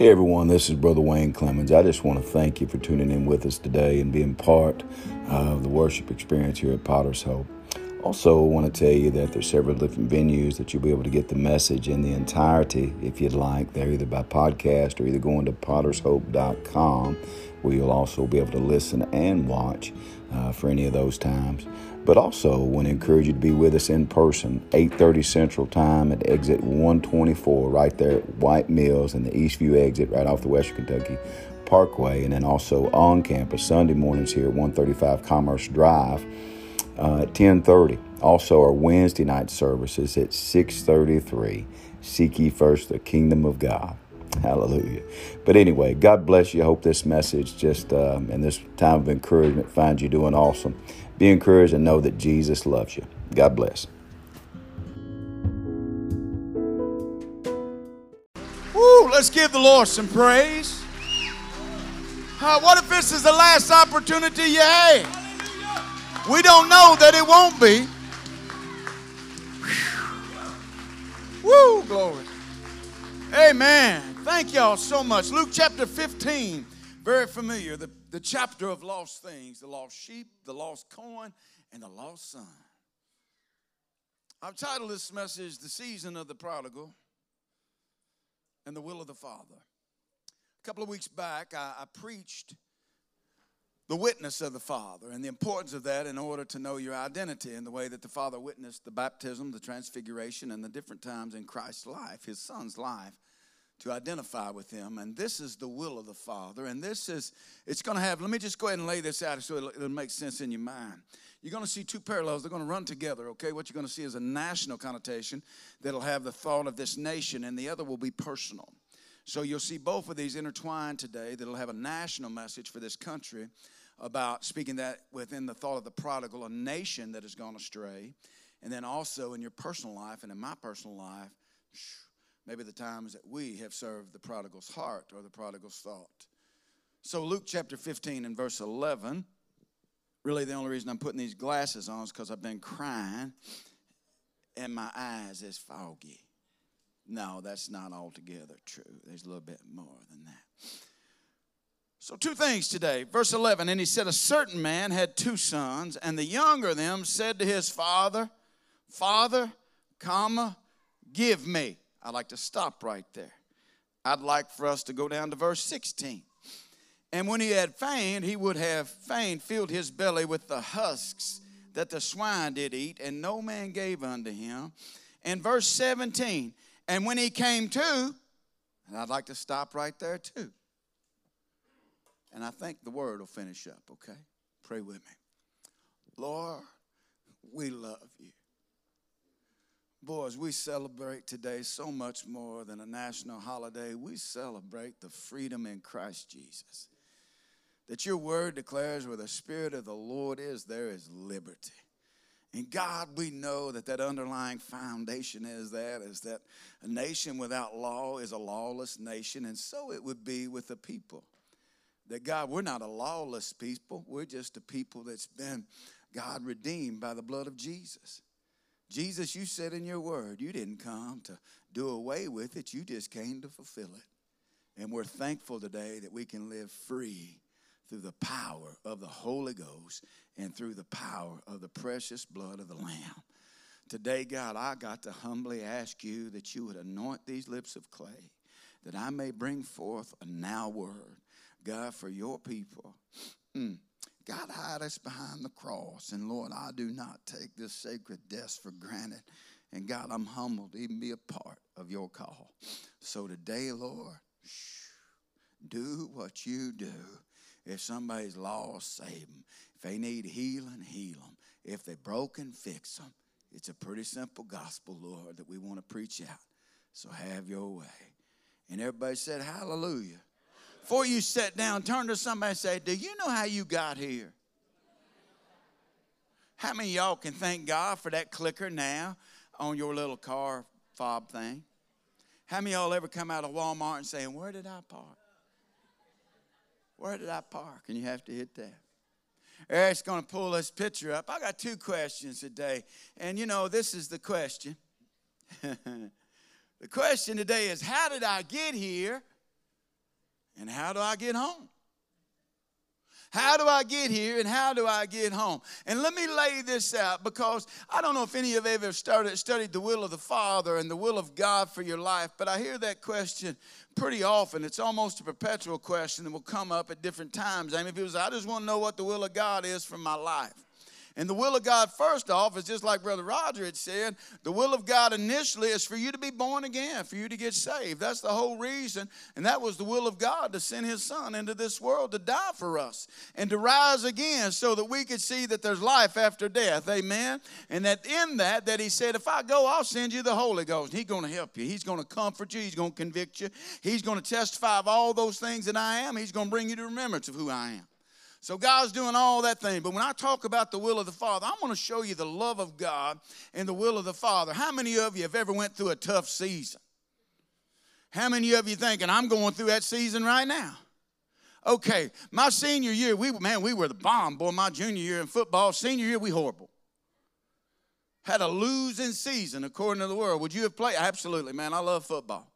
Hey everyone, this is Brother Wayne Clemens. I just want to thank you for tuning in with us today and being part of the worship experience here at Potter's Hope. Also, want to tell you that there's several different venues that you'll be able to get the message in the entirety if you'd like. They're either by podcast or either going to pottershope.com where you'll also be able to listen and watch uh, for any of those times. But also want to encourage you to be with us in person, 8:30 Central Time at exit 124, right there at White Mills and the Eastview exit, right off the Western Kentucky Parkway, and then also on campus Sunday mornings here at 135 Commerce Drive uh, at 10:30. Also, our Wednesday night services at 6:33. Seek ye first the kingdom of God. Hallelujah. But anyway, God bless you. I hope this message just um, and this time of encouragement finds you doing awesome. Be encouraged and know that Jesus loves you. God bless. Woo, let's give the Lord some praise. Uh, what if this is the last opportunity you have? We don't know that it won't be. Woo, glory. Amen. Thank y'all so much. Luke chapter 15, very familiar. The, the chapter of lost things the lost sheep, the lost coin, and the lost son. I've titled this message The Season of the Prodigal and the Will of the Father. A couple of weeks back, I, I preached the witness of the Father and the importance of that in order to know your identity and the way that the Father witnessed the baptism, the transfiguration, and the different times in Christ's life, his son's life, to identify with him. And this is the will of the Father. And this is, it's going to have, let me just go ahead and lay this out so it'll, it'll make sense in your mind. You're going to see two parallels. They're going to run together, okay? What you're going to see is a national connotation that'll have the thought of this nation, and the other will be personal. So you'll see both of these intertwined today that'll have a national message for this country about speaking that within the thought of the prodigal, a nation that has gone astray. And then also in your personal life and in my personal life, maybe the times that we have served the prodigal's heart or the prodigal's thought. So, Luke chapter 15 and verse 11, really the only reason I'm putting these glasses on is because I've been crying and my eyes is foggy. No, that's not altogether true. There's a little bit more than that. So, two things today. Verse 11, and he said, A certain man had two sons, and the younger of them said to his father, Father, comma, give me. I'd like to stop right there. I'd like for us to go down to verse 16. And when he had fain, he would have fain filled his belly with the husks that the swine did eat, and no man gave unto him. And verse 17, and when he came to, and I'd like to stop right there too. And I think the word will finish up, okay? Pray with me. Lord, we love you. Boys, we celebrate today so much more than a national holiday. We celebrate the freedom in Christ Jesus. That your word declares where the Spirit of the Lord is, there is liberty. And God, we know that that underlying foundation is that, is that a nation without law is a lawless nation, and so it would be with the people that God, we're not a lawless people. We're just a people that's been, God, redeemed by the blood of Jesus. Jesus, you said in your word, you didn't come to do away with it, you just came to fulfill it. And we're thankful today that we can live free through the power of the Holy Ghost and through the power of the precious blood of the Lamb. Today, God, I got to humbly ask you that you would anoint these lips of clay, that I may bring forth a now word God, for your people. Mm. God, hide us behind the cross. And Lord, I do not take this sacred death for granted. And God, I'm humbled to even be a part of your call. So today, Lord, do what you do. If somebody's lost, save them. If they need healing, heal them. If they're broken, fix them. It's a pretty simple gospel, Lord, that we want to preach out. So have your way. And everybody said, Hallelujah. Before you sit down, turn to somebody and say, Do you know how you got here? How many y'all can thank God for that clicker now on your little car fob thing? How many y'all ever come out of Walmart and saying, Where did I park? Where did I park? And you have to hit that. Eric's going to pull this picture up. I got two questions today. And you know, this is the question. the question today is How did I get here? And how do I get home? How do I get here and how do I get home? And let me lay this out because I don't know if any of you have ever started, studied the will of the Father and the will of God for your life, but I hear that question pretty often. It's almost a perpetual question that will come up at different times. I mean, people say, I just want to know what the will of God is for my life. And the will of God, first off, is just like Brother Roger had said, the will of God initially is for you to be born again, for you to get saved. That's the whole reason. And that was the will of God to send his son into this world to die for us and to rise again so that we could see that there's life after death. Amen. And that in that, that he said, if I go, I'll send you the Holy Ghost. He's going to help you. He's going to comfort you. He's going to convict you. He's going to testify of all those things that I am. He's going to bring you to remembrance of who I am. So God's doing all that thing. But when I talk about the will of the Father, I want to show you the love of God and the will of the Father. How many of you have ever went through a tough season? How many of you thinking I'm going through that season right now? Okay, my senior year, we man, we were the bomb. Boy, my junior year in football, senior year, we horrible. Had a losing season according to the world. Would you have played? Absolutely, man. I love football.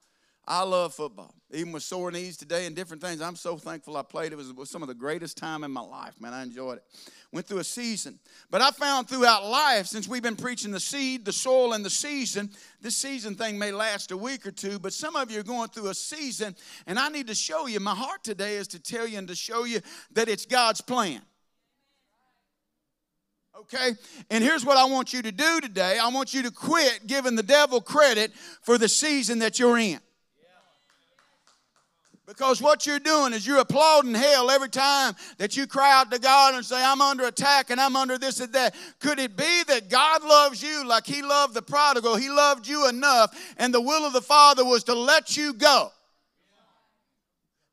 I love football. Even with sore knees today and different things, I'm so thankful I played. It was, some of the greatest time in my life, man. I enjoyed it. Went through a season. But I found throughout life, since we've been preaching the seed, the soil, and the season, this season thing may last a week or two, but some of you are going through a season, and I need to show you. My heart today is to tell you and to show you that it's God's plan. Okay? And here's what I want you to do today I want you to quit giving the devil credit for the season that you're in. Because what you're doing is you're applauding hell every time that you cry out to God and say, I'm under attack and I'm under this and that. Could it be that God loves you like He loved the prodigal? He loved you enough, and the will of the Father was to let you go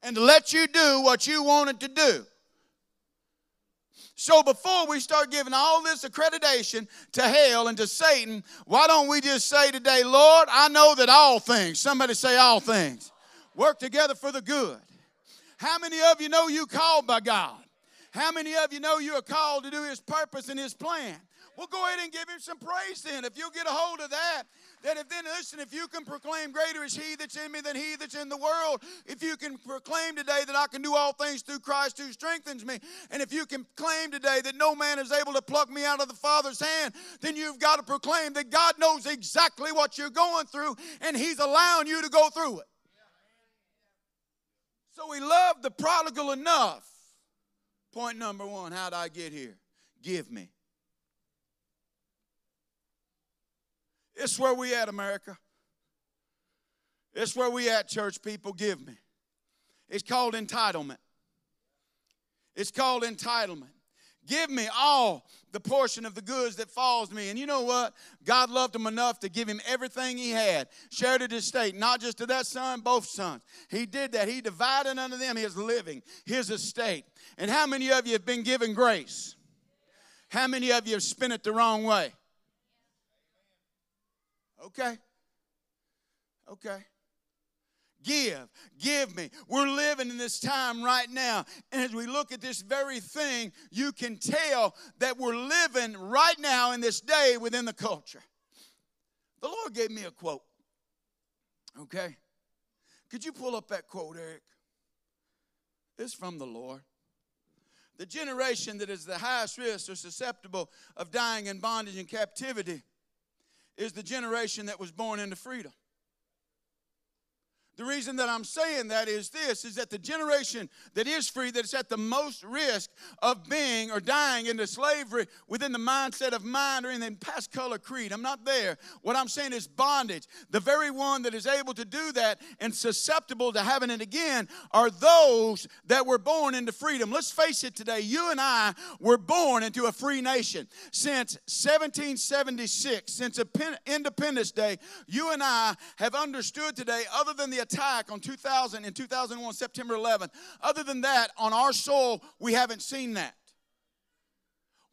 and to let you do what you wanted to do. So before we start giving all this accreditation to hell and to Satan, why don't we just say today, Lord, I know that all things, somebody say all things work together for the good. How many of you know you called by God? How many of you know you are called to do His purpose and His plan? Well, go ahead and give Him some praise then. If you'll get a hold of that, that if then listen, if you can proclaim greater is He that's in me than He that's in the world, if you can proclaim today that I can do all things through Christ who strengthens me, and if you can claim today that no man is able to pluck me out of the Father's hand, then you've got to proclaim that God knows exactly what you're going through, and He's allowing you to go through it. So he loved the prodigal enough. Point number one how did I get here? Give me. It's where we at, America. It's where we at, church people. Give me. It's called entitlement. It's called entitlement. Give me all the portion of the goods that falls me. And you know what? God loved him enough to give him everything he had, shared his estate, not just to that son, both sons. He did that. He divided unto them his living, his estate. And how many of you have been given grace? How many of you have spent it the wrong way? Okay. Okay. Give, give me. We're living in this time right now. And as we look at this very thing, you can tell that we're living right now in this day within the culture. The Lord gave me a quote. Okay? Could you pull up that quote, Eric? It's from the Lord. The generation that is the highest risk or susceptible of dying in bondage and captivity is the generation that was born into freedom. The reason that I'm saying that is this is that the generation that is free, that is at the most risk of being or dying into slavery within the mindset of mind or in the past color creed. I'm not there. What I'm saying is bondage. The very one that is able to do that and susceptible to having it again are those that were born into freedom. Let's face it today, you and I were born into a free nation. Since 1776, since Independence Day, you and I have understood today, other than the attack on 2000 and 2001, September 11th. Other than that, on our soul, we haven't seen that.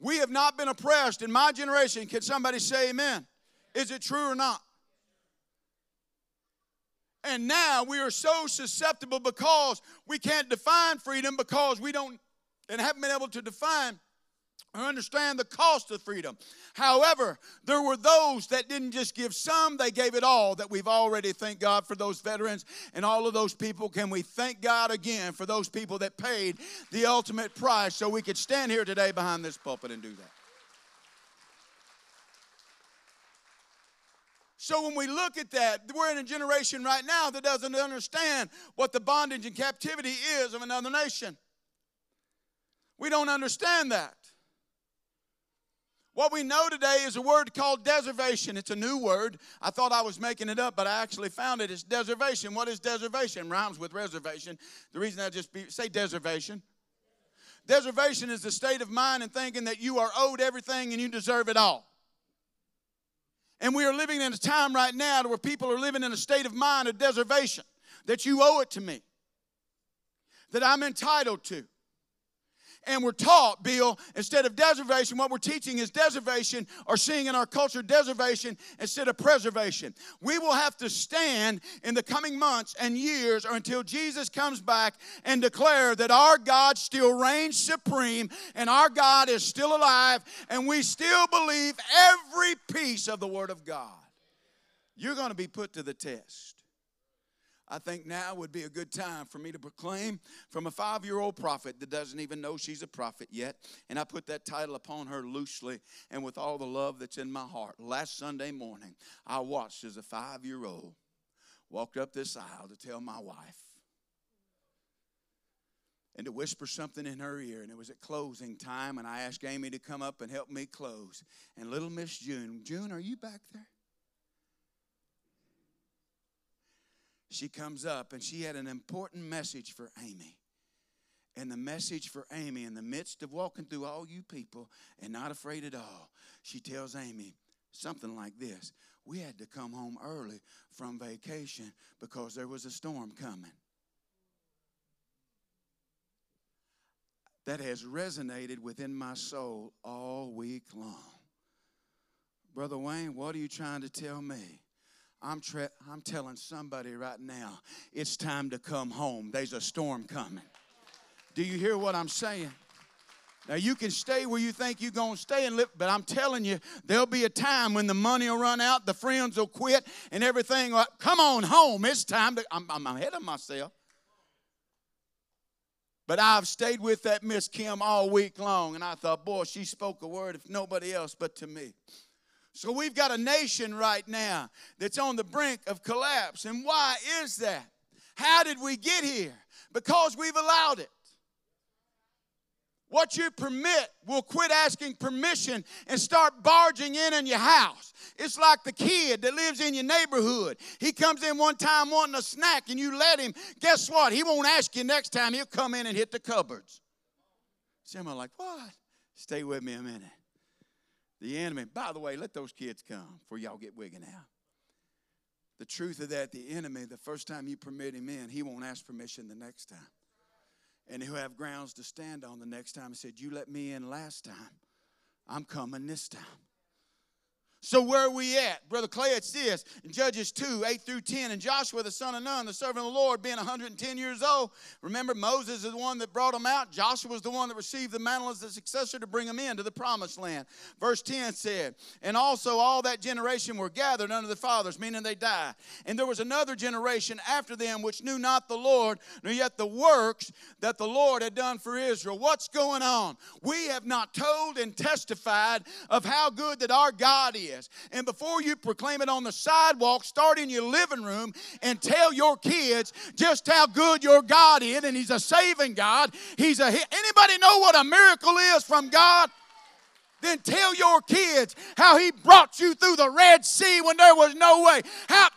We have not been oppressed in my generation. Can somebody say amen? Is it true or not? And now we are so susceptible because we can't define freedom because we don't and haven't been able to define or understand the cost of freedom. However, there were those that didn't just give some, they gave it all. That we've already thank God for those veterans and all of those people. Can we thank God again for those people that paid the ultimate price so we could stand here today behind this pulpit and do that? So when we look at that, we're in a generation right now that doesn't understand what the bondage and captivity is of another nation. We don't understand that. What we know today is a word called deservation. It's a new word. I thought I was making it up, but I actually found it. It's deservation. What is deservation? Rhymes with reservation. The reason I just be, say deservation. Deservation is the state of mind and thinking that you are owed everything and you deserve it all. And we are living in a time right now where people are living in a state of mind of deservation that you owe it to me, that I'm entitled to and we're taught, Bill, instead of deservation, what we're teaching is deservation or seeing in our culture deservation instead of preservation. We will have to stand in the coming months and years or until Jesus comes back and declare that our God still reigns supreme and our God is still alive and we still believe every piece of the Word of God. You're going to be put to the test. I think now would be a good time for me to proclaim from a five year old prophet that doesn't even know she's a prophet yet. And I put that title upon her loosely and with all the love that's in my heart. Last Sunday morning, I watched as a five year old walked up this aisle to tell my wife and to whisper something in her ear. And it was at closing time, and I asked Amy to come up and help me close. And little Miss June, June, are you back there? She comes up and she had an important message for Amy. And the message for Amy, in the midst of walking through all you people and not afraid at all, she tells Amy something like this We had to come home early from vacation because there was a storm coming. That has resonated within my soul all week long. Brother Wayne, what are you trying to tell me? I'm, tra- I'm telling somebody right now, it's time to come home. There's a storm coming. Do you hear what I'm saying? Now you can stay where you think you're gonna stay and live, but I'm telling you, there'll be a time when the money will run out, the friends will quit, and everything. Will, come on home. It's time to. I'm, I'm ahead of myself. But I've stayed with that Miss Kim all week long, and I thought, boy, she spoke a word if nobody else but to me. So we've got a nation right now that's on the brink of collapse. And why is that? How did we get here? Because we've allowed it. What you permit will quit asking permission and start barging in in your house. It's like the kid that lives in your neighborhood. He comes in one time wanting a snack and you let him. Guess what? He won't ask you next time. He'll come in and hit the cupboards. Some are like, what? Stay with me a minute. The enemy, by the way, let those kids come before y'all get wigging out. The truth of that, the enemy, the first time you permit him in, he won't ask permission the next time. And he'll have grounds to stand on the next time. He said, You let me in last time. I'm coming this time. So where are we at? Brother Clay, it's this. In Judges 2, 8 through 10, and Joshua the son of Nun, the servant of the Lord, being 110 years old. Remember, Moses is the one that brought him out. Joshua was the one that received the mantle as the successor to bring him into the promised land. Verse 10 said, And also all that generation were gathered unto the fathers, meaning they died. And there was another generation after them which knew not the Lord, nor yet the works that the Lord had done for Israel. What's going on? We have not told and testified of how good that our God is is. And before you proclaim it on the sidewalk, start in your living room and tell your kids just how good your God is. And He's a saving God. He's a anybody know what a miracle is from God? Then tell your kids how He brought you through the Red Sea when there was no way. How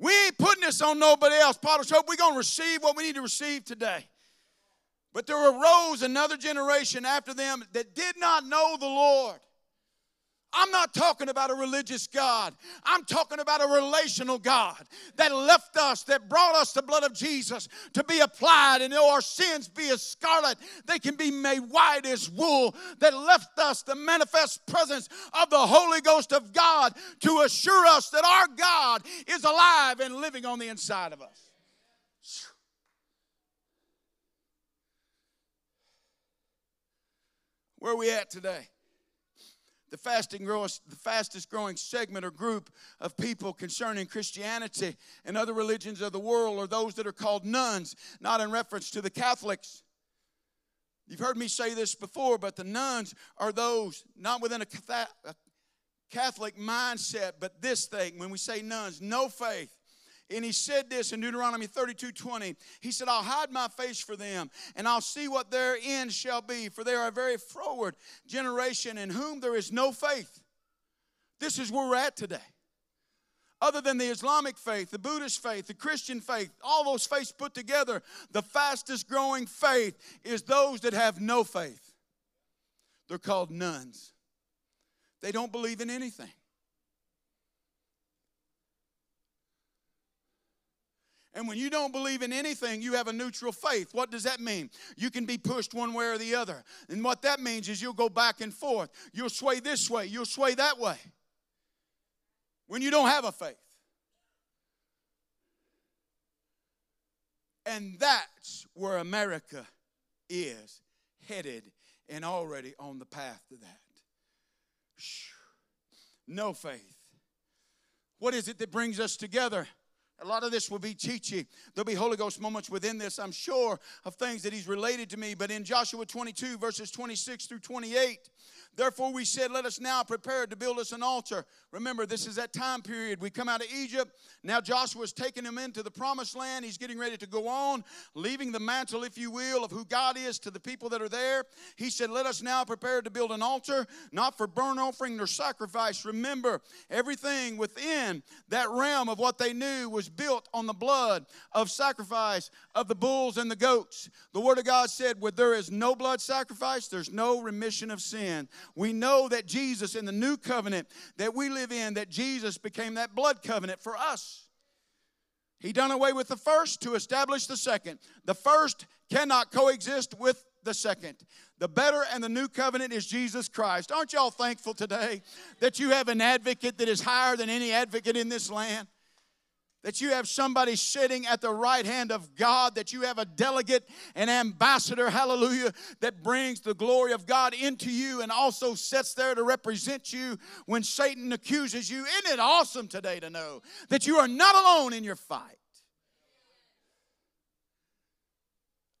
We ain't putting this on nobody else. Potter's Hope, we're going to receive what we need to receive today. But there arose another generation after them that did not know the Lord. I'm not talking about a religious God. I'm talking about a relational God that left us, that brought us the blood of Jesus to be applied, and though our sins be as scarlet, they can be made white as wool. That left us the manifest presence of the Holy Ghost of God to assure us that our God is alive and living on the inside of us. Where are we at today? The, fasting the fastest growing segment or group of people concerning Christianity and other religions of the world are those that are called nuns, not in reference to the Catholics. You've heard me say this before, but the nuns are those not within a Catholic mindset, but this thing, when we say nuns, no faith. And he said this in Deuteronomy 32 20. He said, I'll hide my face for them, and I'll see what their end shall be, for they are a very froward generation in whom there is no faith. This is where we're at today. Other than the Islamic faith, the Buddhist faith, the Christian faith, all those faiths put together, the fastest growing faith is those that have no faith. They're called nuns. They don't believe in anything. And when you don't believe in anything, you have a neutral faith. What does that mean? You can be pushed one way or the other. And what that means is you'll go back and forth. You'll sway this way, you'll sway that way. When you don't have a faith. And that's where America is headed and already on the path to that. No faith. What is it that brings us together? A lot of this will be teaching. There'll be Holy Ghost moments within this, I'm sure, of things that He's related to me. But in Joshua 22, verses 26 through 28, Therefore, we said, Let us now prepare to build us an altar. Remember, this is that time period. We come out of Egypt. Now Joshua's taking them into the promised land. He's getting ready to go on, leaving the mantle, if you will, of who God is to the people that are there. He said, Let us now prepare to build an altar, not for burnt offering nor sacrifice. Remember, everything within that realm of what they knew was built on the blood of sacrifice of the bulls and the goats. The Word of God said, Where there is no blood sacrifice, there's no remission of sin. We know that Jesus in the new covenant that we live in, that Jesus became that blood covenant for us. He done away with the first to establish the second. The first cannot coexist with the second. The better and the new covenant is Jesus Christ. Aren't y'all thankful today that you have an advocate that is higher than any advocate in this land? That you have somebody sitting at the right hand of God, that you have a delegate, an ambassador, hallelujah, that brings the glory of God into you and also sits there to represent you when Satan accuses you. Isn't it awesome today to know that you are not alone in your fight?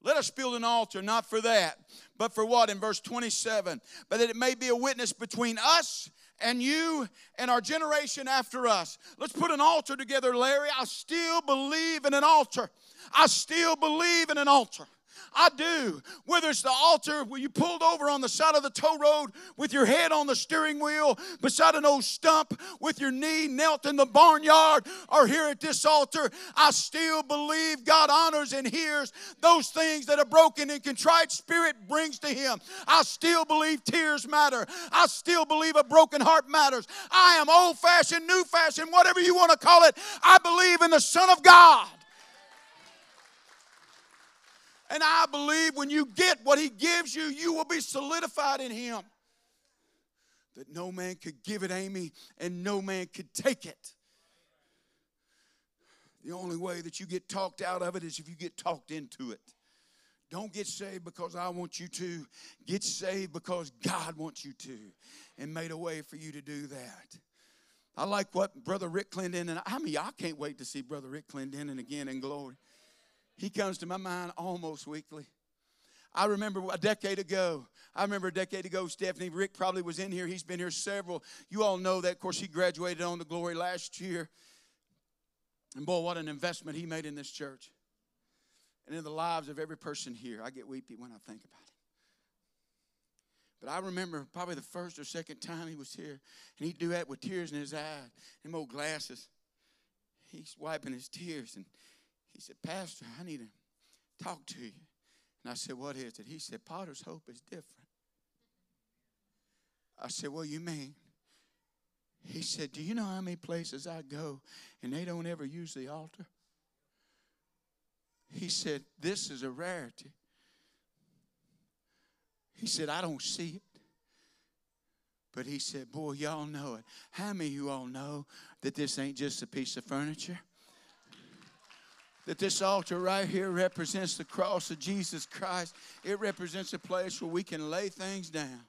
Let us build an altar, not for that, but for what? In verse 27, but that it may be a witness between us and you and our generation after us. Let's put an altar together, Larry. I still believe in an altar. I still believe in an altar. I do. Whether it's the altar where you pulled over on the side of the tow road with your head on the steering wheel beside an old stump with your knee knelt in the barnyard or here at this altar, I still believe God honors and hears those things that a broken and contrite spirit brings to Him. I still believe tears matter. I still believe a broken heart matters. I am old fashioned, new fashioned, whatever you want to call it. I believe in the Son of God. And I believe when you get what He gives you, you will be solidified in Him. That no man could give it, Amy, and no man could take it. The only way that you get talked out of it is if you get talked into it. Don't get saved because I want you to. Get saved because God wants you to and made a way for you to do that. I like what Brother Rick Clinton, and I mean, I can't wait to see Brother Rick Clinton and again in glory. He comes to my mind almost weekly. I remember a decade ago. I remember a decade ago, Stephanie. Rick probably was in here. He's been here several. You all know that. Of course, he graduated on the glory last year. And boy, what an investment he made in this church and in the lives of every person here. I get weepy when I think about it. But I remember probably the first or second time he was here, and he'd do that with tears in his eyes, and old glasses. He's wiping his tears, and he said, Pastor, I need to talk to you. And I said, What is it? He said, Potter's Hope is different. I said, What do you mean? He said, Do you know how many places I go and they don't ever use the altar? He said, This is a rarity. He said, I don't see it. But he said, Boy, y'all know it. How many of you all know that this ain't just a piece of furniture? That this altar right here represents the cross of Jesus Christ. It represents a place where we can lay things down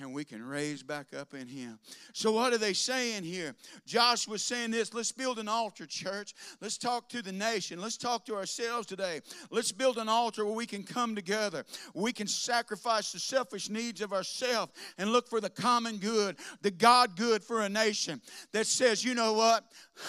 and we can raise back up in him. So what are they saying here? Josh was saying this, let's build an altar, church. Let's talk to the nation. Let's talk to ourselves today. Let's build an altar where we can come together. We can sacrifice the selfish needs of ourselves and look for the common good, the God good for a nation that says, you know what?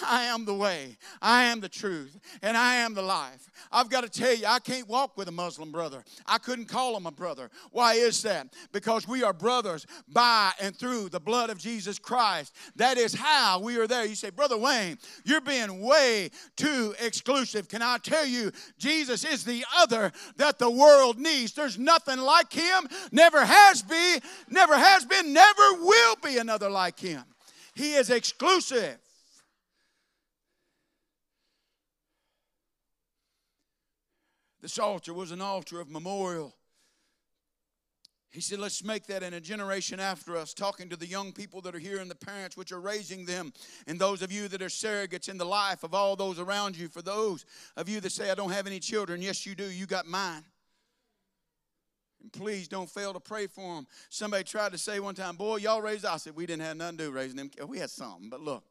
I am the way, I am the truth, and I am the life. I've got to tell you, I can't walk with a Muslim brother. I couldn't call him a brother. Why is that? Because we are brothers by and through the blood of Jesus Christ. That is how we are there. You say, Brother Wayne, you're being way too exclusive. Can I tell you, Jesus is the other that the world needs. There's nothing like him, never has been, never has been, never will be another like him. He is exclusive. This altar was an altar of memorial. He said, Let's make that in a generation after us, talking to the young people that are here and the parents which are raising them, and those of you that are surrogates in the life of all those around you. For those of you that say, I don't have any children, yes, you do. You got mine. And please don't fail to pray for them. Somebody tried to say one time, Boy, y'all raised. I said, We didn't have nothing to do raising them. We had something, but look.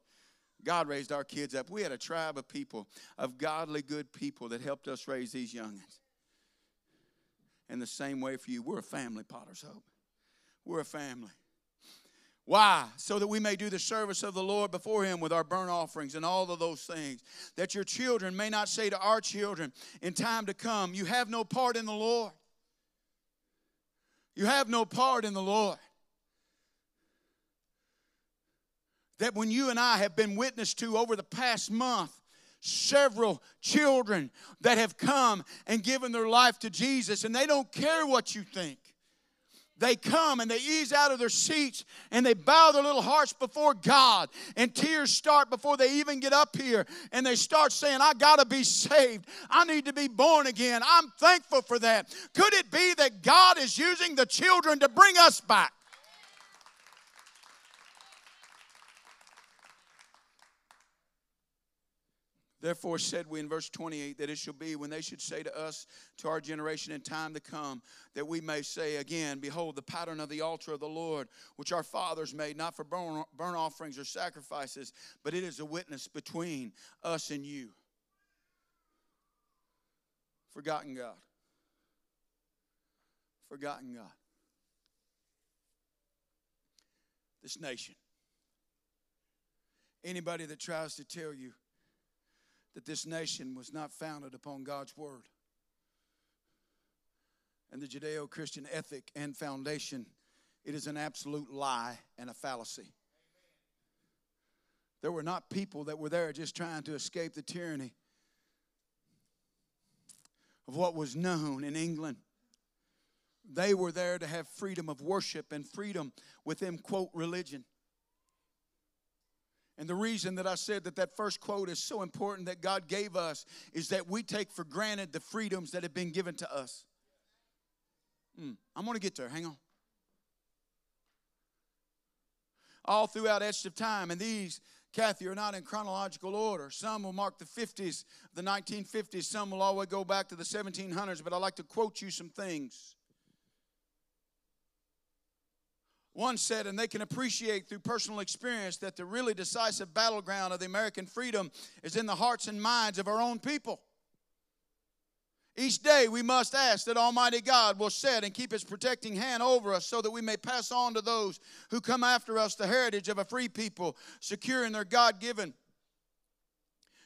God raised our kids up. We had a tribe of people, of godly, good people that helped us raise these youngins. And the same way for you. We're a family, Potter's Hope. We're a family. Why? So that we may do the service of the Lord before Him with our burnt offerings and all of those things. That your children may not say to our children in time to come, You have no part in the Lord. You have no part in the Lord. that when you and I have been witness to over the past month, several children that have come and given their life to Jesus, and they don't care what you think. They come and they ease out of their seats and they bow their little hearts before God, and tears start before they even get up here. And they start saying, I got to be saved. I need to be born again. I'm thankful for that. Could it be that God is using the children to bring us back? Therefore, said we in verse 28 that it shall be when they should say to us, to our generation in time to come, that we may say again, Behold, the pattern of the altar of the Lord, which our fathers made, not for burnt offerings or sacrifices, but it is a witness between us and you. Forgotten God. Forgotten God. This nation. Anybody that tries to tell you that this nation was not founded upon God's word and the Judeo Christian ethic and foundation, it is an absolute lie and a fallacy. There were not people that were there just trying to escape the tyranny of what was known in England. They were there to have freedom of worship and freedom within, quote, religion. And the reason that I said that that first quote is so important that God gave us is that we take for granted the freedoms that have been given to us. Mm, I'm going to get there. Hang on. All throughout Etched of Time, and these, Kathy, are not in chronological order. Some will mark the 50s, the 1950s. Some will always go back to the 1700s, but I'd like to quote you some things. One said, and they can appreciate through personal experience that the really decisive battleground of the American freedom is in the hearts and minds of our own people. Each day we must ask that Almighty God will set and keep His protecting hand over us so that we may pass on to those who come after us the heritage of a free people, secure in their God given,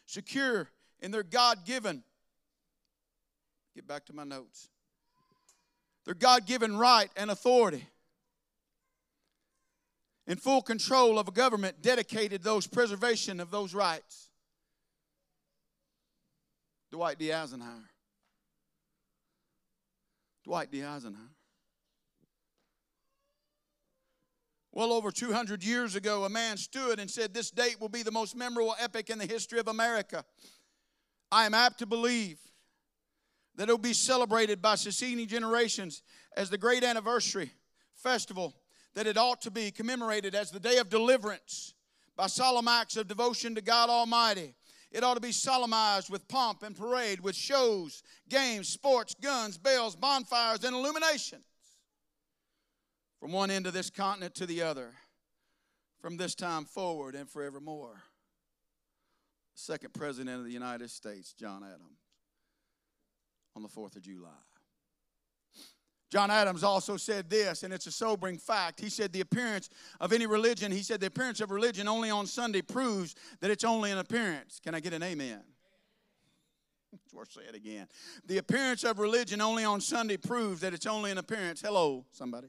secure in their God given. Get back to my notes. Their God given right and authority in full control of a government dedicated those preservation of those rights. Dwight D. Eisenhower. Dwight D. Eisenhower. Well, over 200 years ago, a man stood and said, This date will be the most memorable epic in the history of America. I am apt to believe that it will be celebrated by succeeding generations as the great anniversary festival that it ought to be commemorated as the day of deliverance by solemn acts of devotion to God Almighty. It ought to be solemnized with pomp and parade, with shows, games, sports, guns, bells, bonfires, and illuminations. From one end of this continent to the other, from this time forward and forevermore. Second president of the United States, John Adams, on the 4th of July. John Adams also said this, and it's a sobering fact. He said, The appearance of any religion, he said, the appearance of religion only on Sunday proves that it's only an appearance. Can I get an amen? It's worth saying again. The appearance of religion only on Sunday proves that it's only an appearance. Hello, somebody.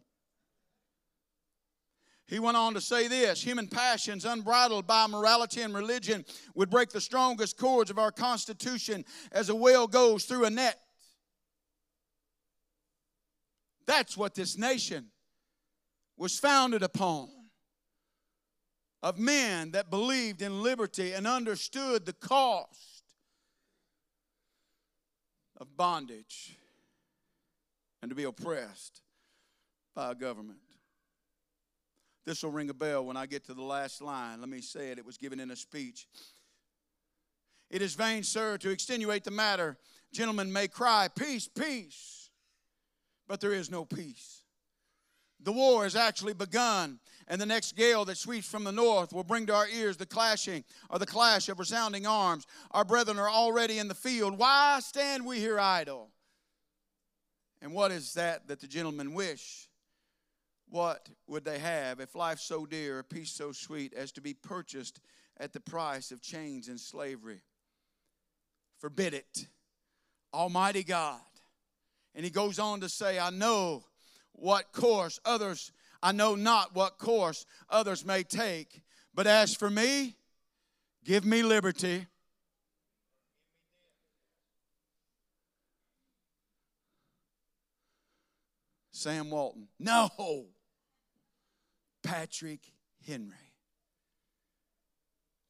He went on to say this human passions, unbridled by morality and religion, would break the strongest cords of our Constitution as a whale goes through a net. That's what this nation was founded upon of men that believed in liberty and understood the cost of bondage and to be oppressed by a government. This will ring a bell when I get to the last line. Let me say it. It was given in a speech. It is vain, sir, to extenuate the matter. Gentlemen may cry, Peace, peace but there is no peace. The war has actually begun, and the next gale that sweeps from the north will bring to our ears the clashing or the clash of resounding arms. Our brethren are already in the field. Why stand we here idle? And what is that that the gentlemen wish? What would they have if life so dear, a peace so sweet as to be purchased at the price of chains and slavery? Forbid it. Almighty God and he goes on to say, I know what course others, I know not what course others may take. But as for me, give me liberty. Sam Walton. No. Patrick Henry.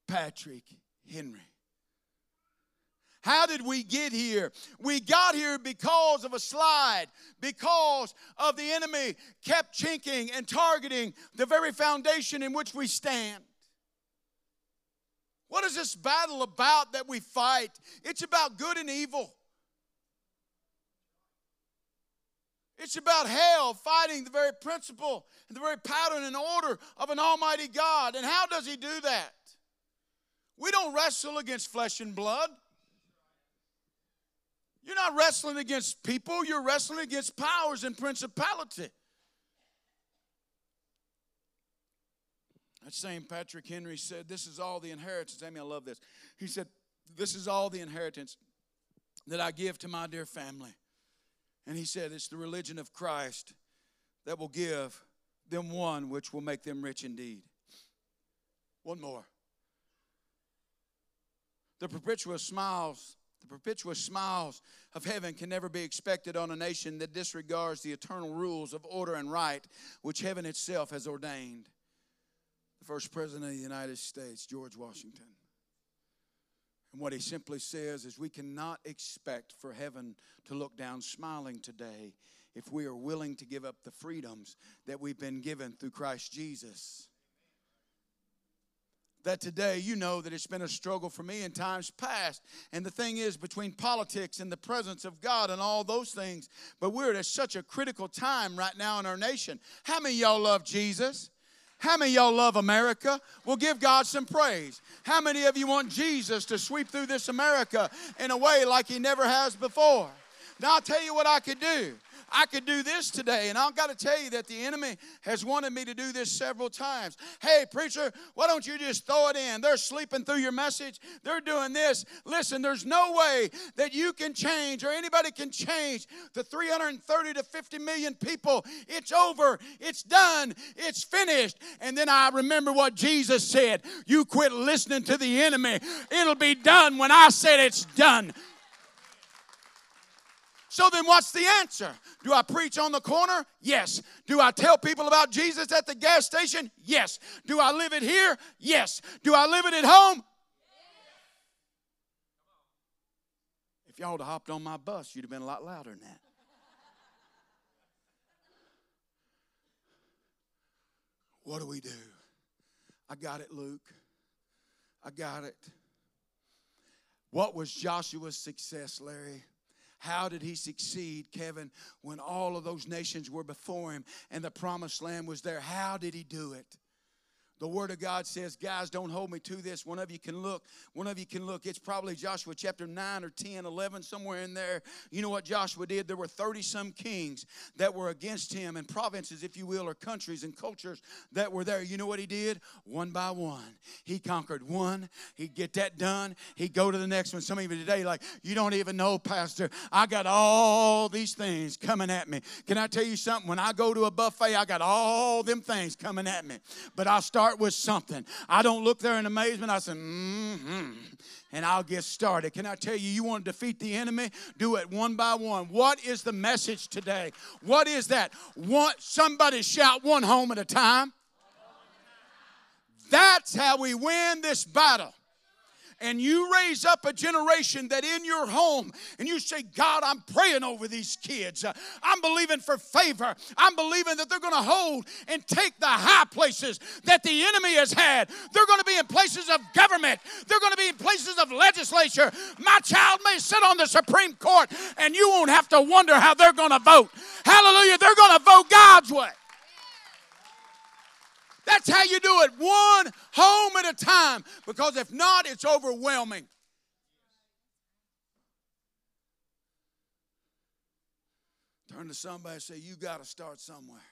Patrick Henry. How did we get here? We got here because of a slide, because of the enemy kept chinking and targeting the very foundation in which we stand. What is this battle about that we fight? It's about good and evil. It's about hell fighting the very principle and the very pattern and order of an almighty God. And how does he do that? We don't wrestle against flesh and blood. You're not wrestling against people, you're wrestling against powers and principality. That same Patrick Henry said, This is all the inheritance. Amy, I love this. He said, This is all the inheritance that I give to my dear family. And he said, It's the religion of Christ that will give them one which will make them rich indeed. One more. The perpetual smiles the perpetual smiles of heaven can never be expected on a nation that disregards the eternal rules of order and right which heaven itself has ordained. The first president of the United States, George Washington. And what he simply says is we cannot expect for heaven to look down smiling today if we are willing to give up the freedoms that we've been given through Christ Jesus that today you know that it's been a struggle for me in times past. And the thing is, between politics and the presence of God and all those things, but we're at such a critical time right now in our nation. How many y'all love Jesus? How many y'all love America? Well, give God some praise. How many of you want Jesus to sweep through this America in a way like He never has before? Now, I'll tell you what I could do. I could do this today. And I've got to tell you that the enemy has wanted me to do this several times. Hey, preacher, why don't you just throw it in? They're sleeping through your message, they're doing this. Listen, there's no way that you can change or anybody can change the 330 to 50 million people. It's over, it's done, it's finished. And then I remember what Jesus said You quit listening to the enemy, it'll be done when I said it's done. So then, what's the answer? Do I preach on the corner? Yes. Do I tell people about Jesus at the gas station? Yes. Do I live it here? Yes. Do I live it at home? If y'all would have hopped on my bus, you'd have been a lot louder than that. What do we do? I got it, Luke. I got it. What was Joshua's success, Larry? How did he succeed, Kevin, when all of those nations were before him and the promised land was there? How did he do it? The Word of God says, guys, don't hold me to this. One of you can look. One of you can look. It's probably Joshua chapter 9 or 10, 11, somewhere in there. You know what Joshua did? There were 30 some kings that were against him, and provinces, if you will, or countries and cultures that were there. You know what he did? One by one. He conquered one. He'd get that done. He'd go to the next one. Some of you today, like, you don't even know, Pastor. I got all these things coming at me. Can I tell you something? When I go to a buffet, I got all them things coming at me. But I start start with something. I don't look there in amazement. I say, mm-hmm, and I'll get started. Can I tell you, you want to defeat the enemy? Do it one by one. What is the message today? What is that? One, somebody shout one home at a time. That's how we win this battle and you raise up a generation that in your home and you say, God, I'm praying over these kids. I'm believing for favor. I'm believing that they're going to hold and take the high places that the enemy has had. They're going to be in places of government, they're going to be in places of legislature. My child may sit on the Supreme Court and you won't have to wonder how they're going to vote. Hallelujah. They're going to vote God's way. That's how you do it, one home at a time. Because if not, it's overwhelming. Turn to somebody and say, You got to start somewhere.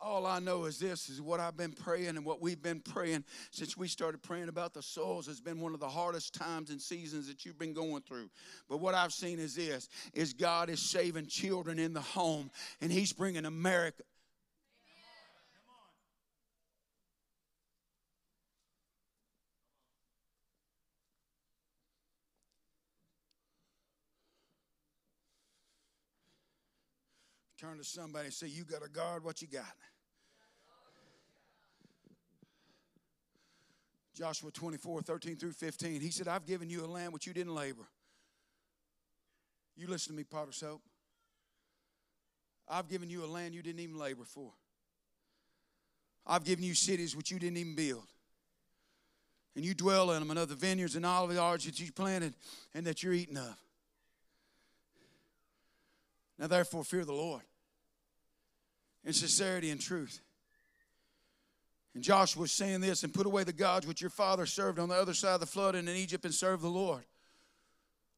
All I know is this is what I've been praying and what we've been praying since we started praying about the souls has been one of the hardest times and seasons that you've been going through. But what I've seen is this is God is saving children in the home and he's bringing America Turn to somebody and say, You got to guard what you got. Joshua 24, 13 through 15. He said, I've given you a land which you didn't labor. You listen to me, Potter's Hope. I've given you a land you didn't even labor for. I've given you cities which you didn't even build. And you dwell in them, and other vineyards and olive yards that you planted and that you're eating of. Now, therefore, fear the Lord in sincerity and truth. And Joshua was saying this and put away the gods which your father served on the other side of the flood and in Egypt and serve the Lord.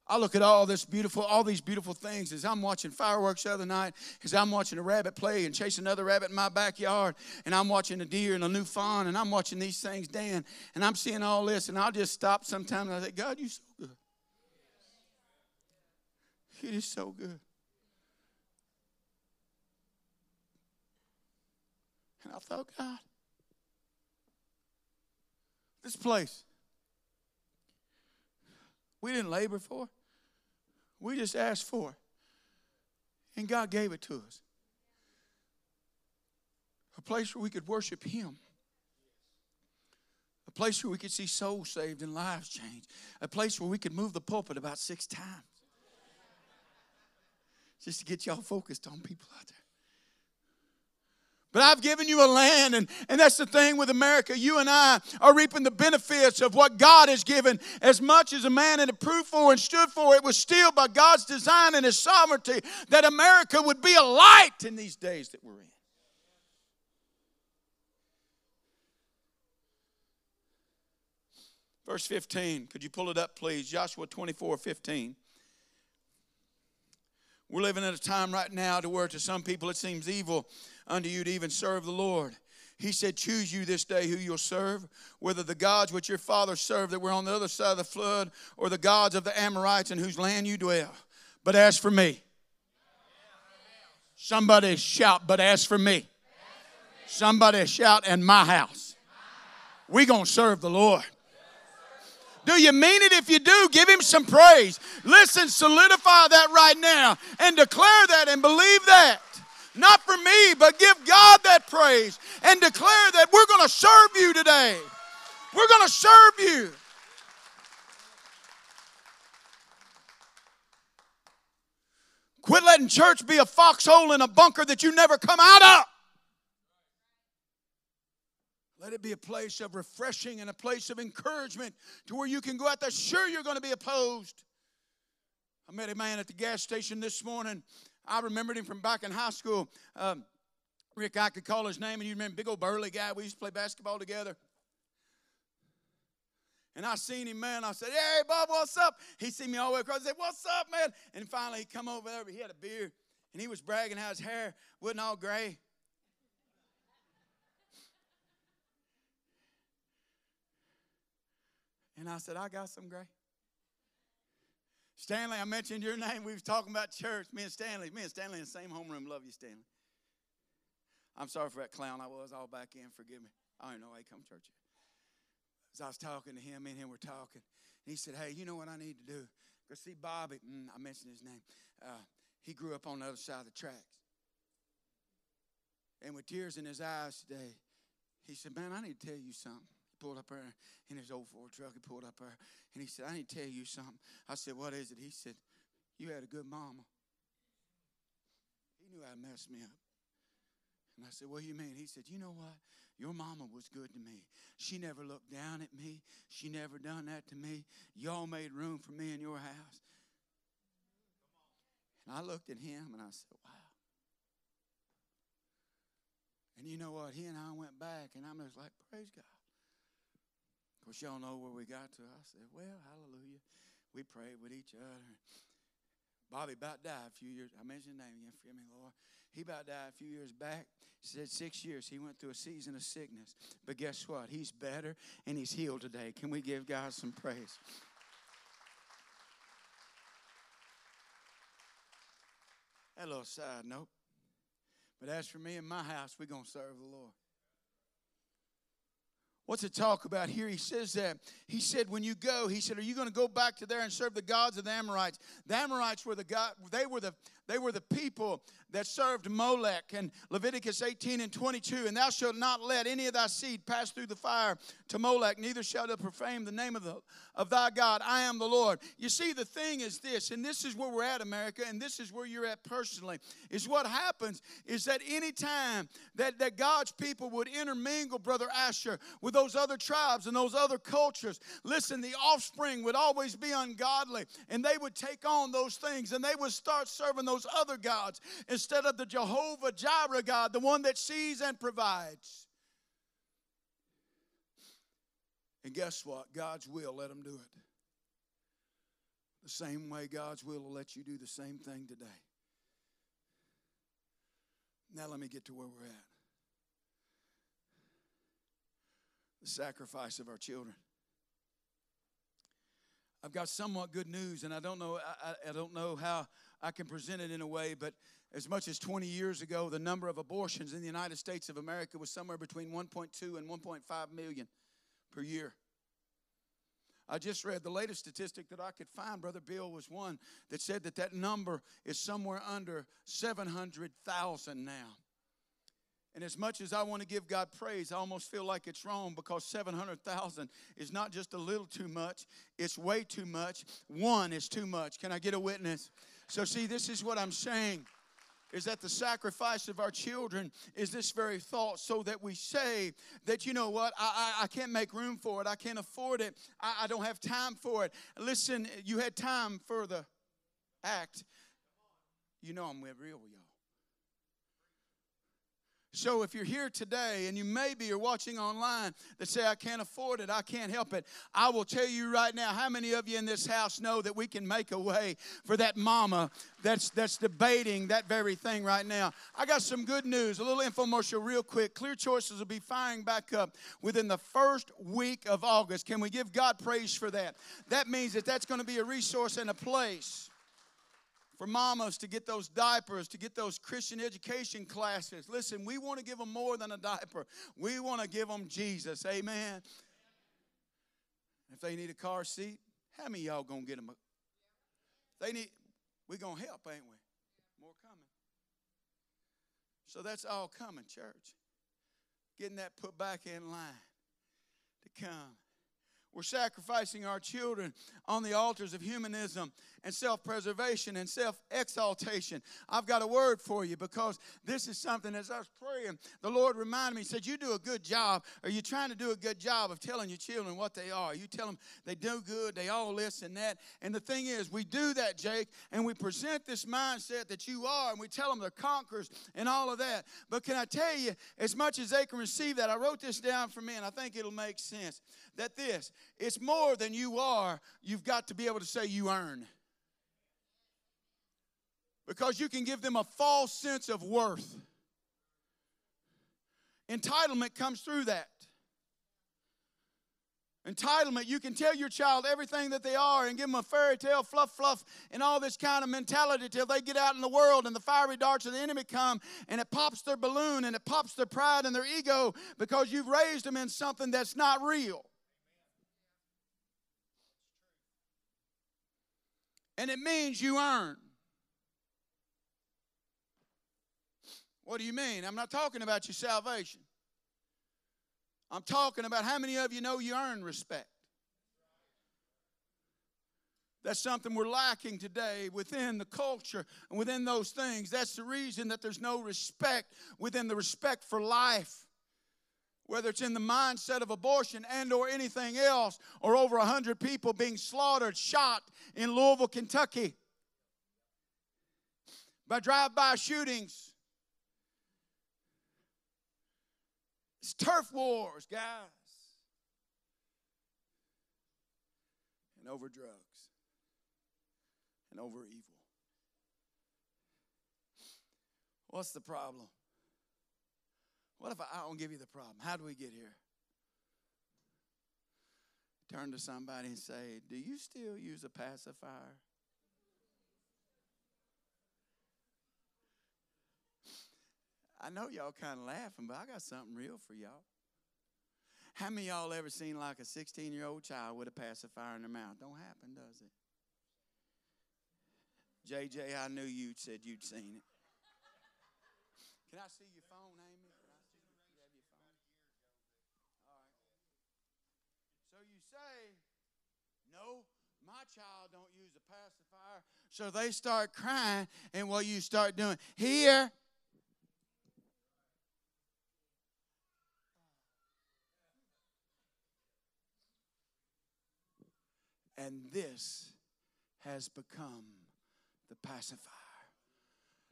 I look at all this beautiful, all these beautiful things as I'm watching fireworks the other night, as I'm watching a rabbit play and chase another rabbit in my backyard, and I'm watching a deer and a new fawn, and I'm watching these things, Dan, and I'm seeing all this, and I'll just stop sometimes and I say, God, you're so good. It is so good. And I thought, God, this place, we didn't labor for. We just asked for it. And God gave it to us. A place where we could worship Him. A place where we could see souls saved and lives changed. A place where we could move the pulpit about six times. Just to get y'all focused on people out there. But I've given you a land, and, and that's the thing with America. You and I are reaping the benefits of what God has given. As much as a man had approved for and stood for, it was still by God's design and His sovereignty that America would be a light in these days that we're in. Verse 15, could you pull it up, please? Joshua 24 15. We're living in a time right now to where to some people it seems evil unto you to even serve the Lord. He said, Choose you this day who you'll serve, whether the gods which your fathers served that were on the other side of the flood, or the gods of the Amorites in whose land you dwell. But as for me, somebody shout, but as for me, somebody shout, in my house, we going to serve the Lord. Do you mean it? If you do, give him some praise. Listen, solidify that right now and declare that and believe that. Not for me, but give God that praise and declare that we're going to serve you today. We're going to serve you. Quit letting church be a foxhole in a bunker that you never come out of. Let it be a place of refreshing and a place of encouragement to where you can go out there. Sure, you're going to be opposed. I met a man at the gas station this morning. I remembered him from back in high school. Um, Rick, I could call his name, and you remember big old burly guy. We used to play basketball together. And I seen him, man. I said, Hey, Bob, what's up? He seen me all the way across. He said, What's up, man? And finally, he come over there. He had a beer, and he was bragging how his hair wasn't all gray. And I said, I got some gray. Stanley, I mentioned your name. We was talking about church. Me and Stanley, me and Stanley in the same homeroom. Love you, Stanley. I'm sorry for that clown I was all back in. Forgive me. I don't know come church. As I was talking to him, me and him were talking. And he said, Hey, you know what I need to do? Go see Bobby. Mm, I mentioned his name. Uh, he grew up on the other side of the tracks. And with tears in his eyes today, he said, Man, I need to tell you something pulled up there in his old Ford truck. He pulled up there and he said, I need to tell you something. I said, What is it? He said, You had a good mama. He knew how to mess me up. And I said, What do you mean? He said, You know what? Your mama was good to me. She never looked down at me. She never done that to me. Y'all made room for me in your house. And I looked at him and I said, Wow. And you know what? He and I went back and I'm just like, Praise God. Of course, y'all know where we got to. I said, Well, hallelujah. We prayed with each other. Bobby about died a few years. I mentioned his name again. Forgive me, Lord. He about died a few years back. Said six years. He went through a season of sickness. But guess what? He's better and he's healed today. Can we give God some praise? That little side note. But as for me and my house, we're going to serve the Lord. What's it talk about here? He says that. He said, when you go, he said, Are you going to go back to there and serve the gods of the Amorites? The Amorites were the God, they were the they were the people that served Molech and Leviticus 18 and 22. And thou shalt not let any of thy seed pass through the fire to Molech, neither shalt thou profane the name of, the, of thy God. I am the Lord. You see, the thing is this, and this is where we're at, America, and this is where you're at personally, is what happens is that anytime that, that God's people would intermingle, Brother Asher, with those other tribes and those other cultures, listen, the offspring would always be ungodly, and they would take on those things, and they would start serving those those other gods instead of the Jehovah Jireh God, the one that sees and provides. And guess what? God's will let them do it. The same way God's will will let you do the same thing today. Now, let me get to where we're at the sacrifice of our children. I've got somewhat good news, and I don't know. I, I, I don't know how I can present it in a way, but as much as 20 years ago, the number of abortions in the United States of America was somewhere between 1.2 and 1.5 million per year. I just read the latest statistic that I could find, Brother Bill, was one that said that that number is somewhere under 700,000 now. And as much as I want to give God praise, I almost feel like it's wrong because 700,000 is not just a little too much, it's way too much. One is too much. Can I get a witness? So, see, this is what I'm saying is that the sacrifice of our children is this very thought so that we say that you know what i, I, I can't make room for it i can't afford it I, I don't have time for it. Listen you had time for the act. You know i'm real with y'all so if you're here today and you maybe are watching online that say, I can't afford it, I can't help it, I will tell you right now, how many of you in this house know that we can make a way for that mama that's that's debating that very thing right now? I got some good news, a little infomercial real quick. Clear Choices will be firing back up within the first week of August. Can we give God praise for that? That means that that's going to be a resource and a place for mamas to get those diapers, to get those Christian education classes. Listen, we want to give them more than a diaper. We want to give them Jesus. Amen. If they need a car seat, how many y'all gonna get them? A, they need. We gonna help, ain't we? More coming. So that's all coming, church. Getting that put back in line to come. we're sacrificing our children on the altars of humanism and self preservation and self exaltation. I've got a word for you because this is something as I was praying, the Lord reminded me, He said, You do a good job. Are you trying to do a good job of telling your children what they are? You tell them they do good, they all this and that. And the thing is, we do that, Jake, and we present this mindset that you are, and we tell them they're conquerors and all of that. But can I tell you, as much as they can receive that, I wrote this down for me, and I think it'll make sense that this, it's more than you are, you've got to be able to say you earn because you can give them a false sense of worth. Entitlement comes through that. Entitlement, you can tell your child everything that they are and give them a fairy tale, fluff, fluff, and all this kind of mentality till they get out in the world and the fiery darts of the enemy come and it pops their balloon and it pops their pride and their ego because you've raised them in something that's not real. And it means you earn. What do you mean? I'm not talking about your salvation. I'm talking about how many of you know you earn respect. That's something we're lacking today within the culture and within those things. That's the reason that there's no respect within the respect for life. Whether it's in the mindset of abortion and or anything else, or over a hundred people being slaughtered, shot in Louisville, Kentucky by drive-by shootings It's turf wars, guys. And over drugs and over evil. What's the problem? What if I, I don't give you the problem? How do we get here? Turn to somebody and say, Do you still use a pacifier? I know y'all kind of laughing, but I got something real for y'all. How many y'all ever seen like a 16 year old child with a pacifier in their mouth? Don't happen, does it? JJ, I knew you said you'd seen it. Can I see your phone, Amy? Can I see your phone? All right. So you say, no, my child don't use a pacifier. So they start crying, and what you start doing, here, And this has become the pacifier.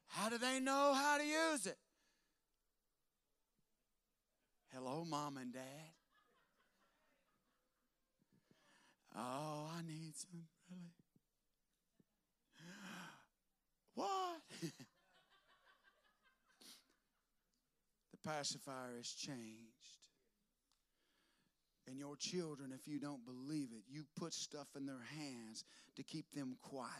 How do they know how to use it? Hello, mom and dad. Oh, I need some really. What? the pacifier has changed. And your children, if you don't believe it, you put stuff in their hands to keep them quiet.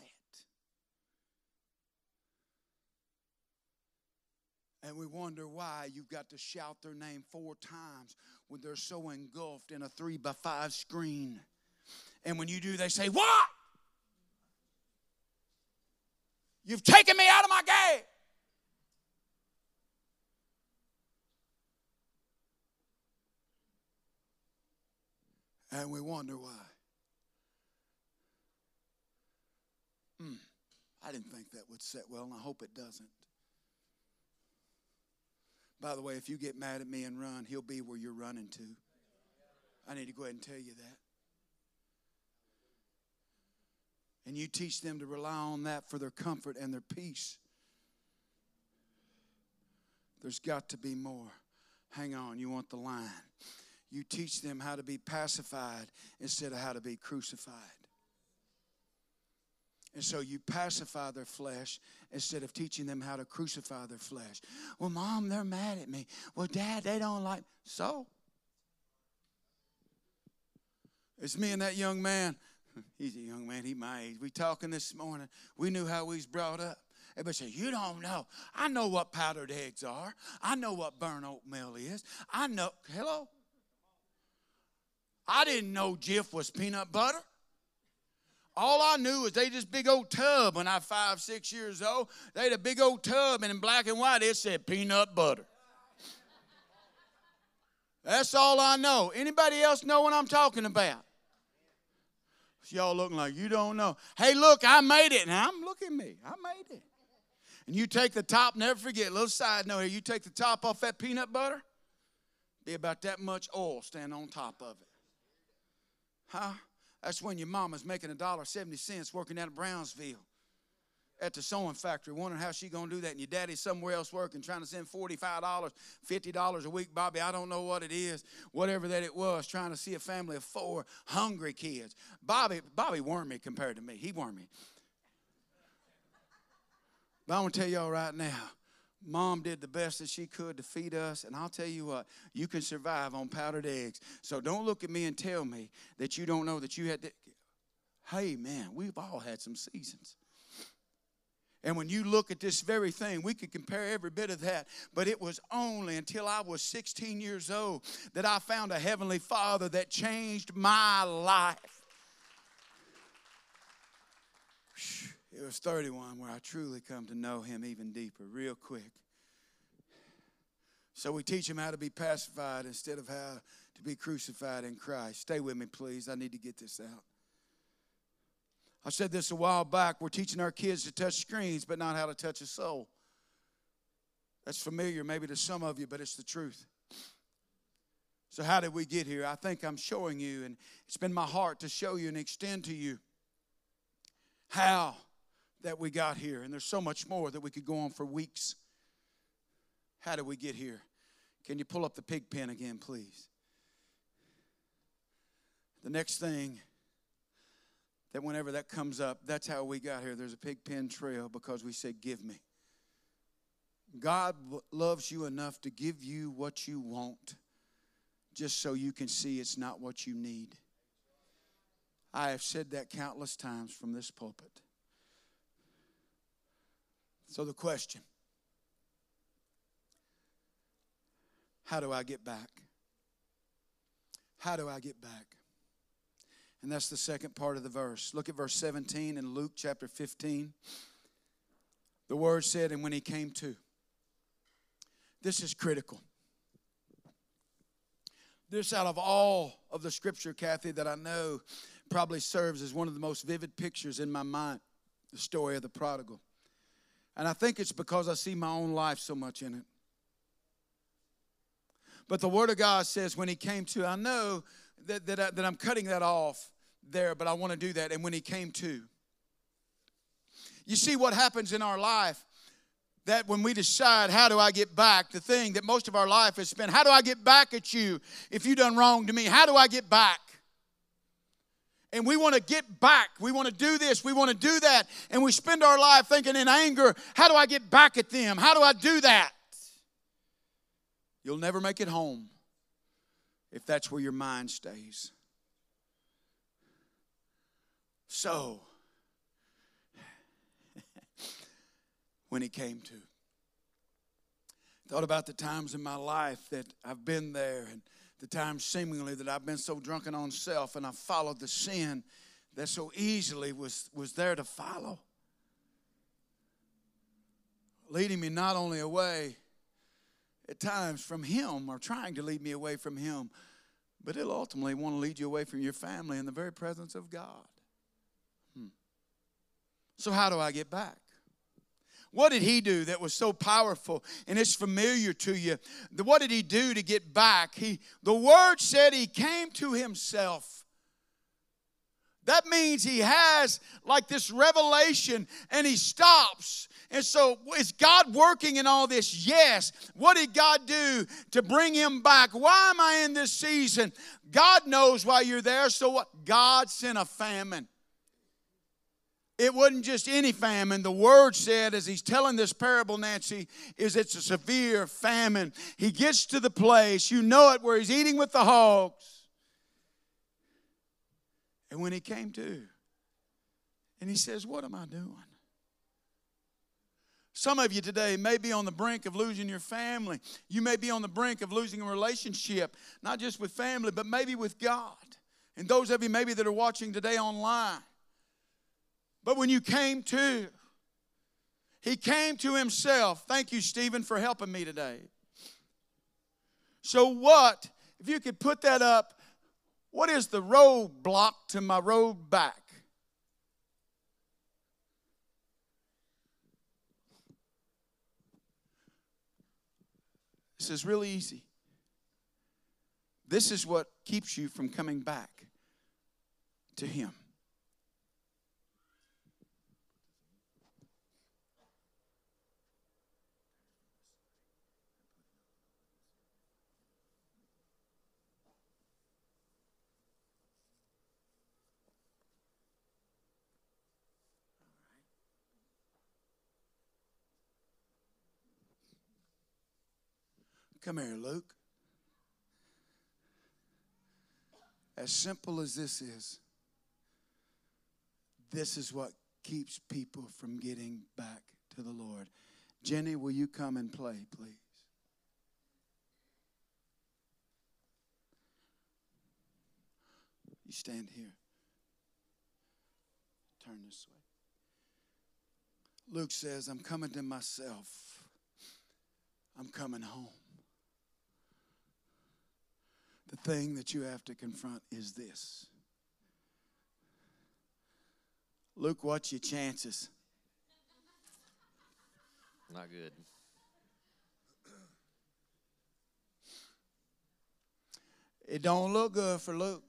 And we wonder why you've got to shout their name four times when they're so engulfed in a three by five screen. And when you do, they say, What? You've taken me out of my game. And we wonder why. Hmm, I didn't think that would set well, and I hope it doesn't. By the way, if you get mad at me and run, he'll be where you're running to. I need to go ahead and tell you that. And you teach them to rely on that for their comfort and their peace. There's got to be more. Hang on, you want the line you teach them how to be pacified instead of how to be crucified. And so you pacify their flesh instead of teaching them how to crucify their flesh. Well, mom, they're mad at me. Well, dad, they don't like. So? It's me and that young man. He's a young man, he my age. We talking this morning. We knew how was brought up. Everybody say, You don't know. I know what powdered eggs are. I know what burnt oatmeal is. I know. Hello? I didn't know Jif was peanut butter. All I knew was they just big old tub when I was five, six years old. They had a big old tub, and in black and white it said peanut butter. That's all I know. Anybody else know what I'm talking about? Y'all looking like you don't know. Hey, look, I made it. Now I'm look at me. I made it. And you take the top, never forget, little side note here, you take the top off that peanut butter, be about that much oil stand on top of it. Huh? That's when your mama's making a dollar seventy cents working down at Brownsville at the sewing factory, wondering how she gonna do that, and your daddy's somewhere else working, trying to send $45, $50 a week, Bobby, I don't know what it is, whatever that it was, trying to see a family of four hungry kids. Bobby, Bobby wormed me compared to me. He wormed me. But I'm gonna tell y'all right now, Mom did the best that she could to feed us, and I'll tell you what, you can survive on powdered eggs. So don't look at me and tell me that you don't know that you had to. Hey, man, we've all had some seasons. And when you look at this very thing, we could compare every bit of that. But it was only until I was 16 years old that I found a Heavenly Father that changed my life. It was 31 where I truly come to know Him even deeper, real quick. So we teach Him how to be pacified instead of how to be crucified in Christ. Stay with me, please. I need to get this out. I said this a while back. We're teaching our kids to touch screens, but not how to touch a soul. That's familiar maybe to some of you, but it's the truth. So, how did we get here? I think I'm showing you, and it's been my heart to show you and extend to you how that we got here. And there's so much more that we could go on for weeks. How did we get here? Can you pull up the pig pen again, please? The next thing that whenever that comes up, that's how we got here. There's a pig pen trail because we said, Give me. God loves you enough to give you what you want just so you can see it's not what you need. I have said that countless times from this pulpit. So, the question how do I get back? How do I get back? And that's the second part of the verse. Look at verse 17 in Luke chapter 15. The word said, and when he came to. This is critical. This, out of all of the scripture, Kathy, that I know probably serves as one of the most vivid pictures in my mind the story of the prodigal. And I think it's because I see my own life so much in it. But the Word of God says, when he came to, I know that, that, I, that I'm cutting that off there, but I want to do that. And when he came to, you see what happens in our life that when we decide how do i get back the thing that most of our life has spent how do i get back at you if you done wrong to me how do i get back and we want to get back. We want to do this we want to do that. And we spend our life thinking in anger how do i get back at them? How do i do that? You'll never make it home if that's where your mind stays. So, when he came to, thought about the times in my life that I've been there and the times seemingly that I've been so drunken on self and I followed the sin that so easily was, was there to follow. Leading me not only away at times from Him or trying to lead me away from Him, but it'll ultimately want to lead you away from your family in the very presence of God. Hmm. So, how do I get back? What did he do that was so powerful and it's familiar to you? What did he do to get back? He, the word said he came to himself. That means he has like this revelation and he stops and so, is God working in all this? Yes. What did God do to bring him back? Why am I in this season? God knows why you're there. So, what? God sent a famine. It wasn't just any famine. The word said, as he's telling this parable, Nancy, is it's a severe famine. He gets to the place, you know it, where he's eating with the hogs. And when he came to, and he says, What am I doing? Some of you today may be on the brink of losing your family. You may be on the brink of losing a relationship, not just with family, but maybe with God. And those of you maybe that are watching today online. But when you came to, he came to himself. Thank you, Stephen, for helping me today. So, what, if you could put that up, What is the roadblock to my road back? This is really easy. This is what keeps you from coming back to Him. Come here, Luke. As simple as this is, this is what keeps people from getting back to the Lord. Jenny, will you come and play, please? You stand here. Turn this way. Luke says, I'm coming to myself. I'm coming home the thing that you have to confront is this Luke, what's your chances? Not good. It don't look good for Luke.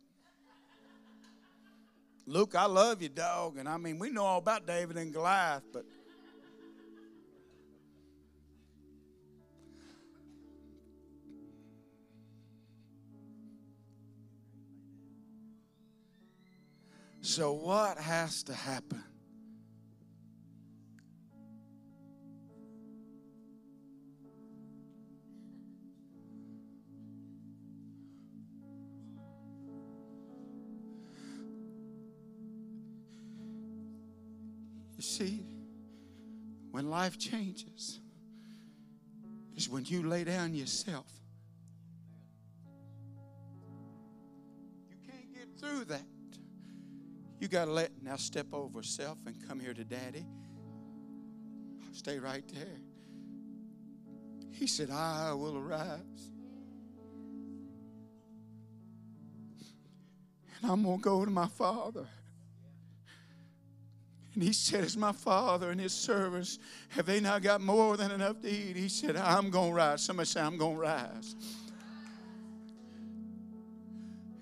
Luke, I love you, dog. And I mean, we know all about David and Goliath, but So, what has to happen? You see, when life changes, is when you lay down yourself. Got to let, now step over self and come here to daddy. Stay right there. He said, I will arise. And I'm going to go to my father. And he said, As my father and his servants, have they not got more than enough to eat? He said, I'm going to rise. Somebody say, I'm going to rise.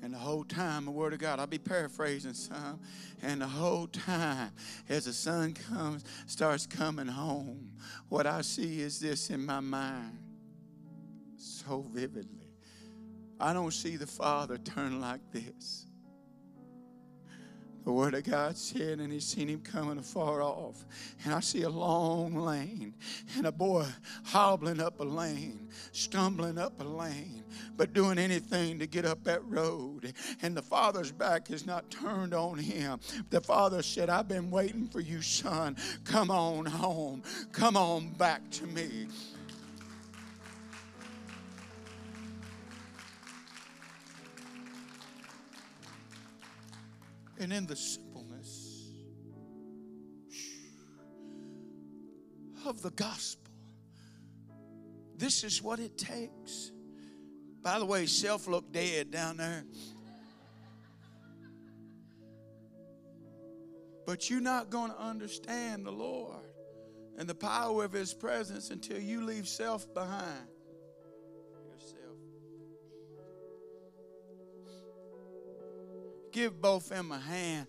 And the whole time, the Word of God, I'll be paraphrasing some. And the whole time, as the sun comes, starts coming home, what I see is this in my mind so vividly. I don't see the Father turn like this the Word of God said, and he seen him coming afar off. And I see a long lane, and a boy hobbling up a lane, stumbling up a lane, but doing anything to get up that road. And the Father's back is not turned on him. The Father said, I've been waiting for you, son. Come on home. Come on back to me. And in the simpleness of the gospel. This is what it takes. By the way, self looked dead down there. But you're not going to understand the Lord and the power of His presence until you leave self behind. Give both of them a hand.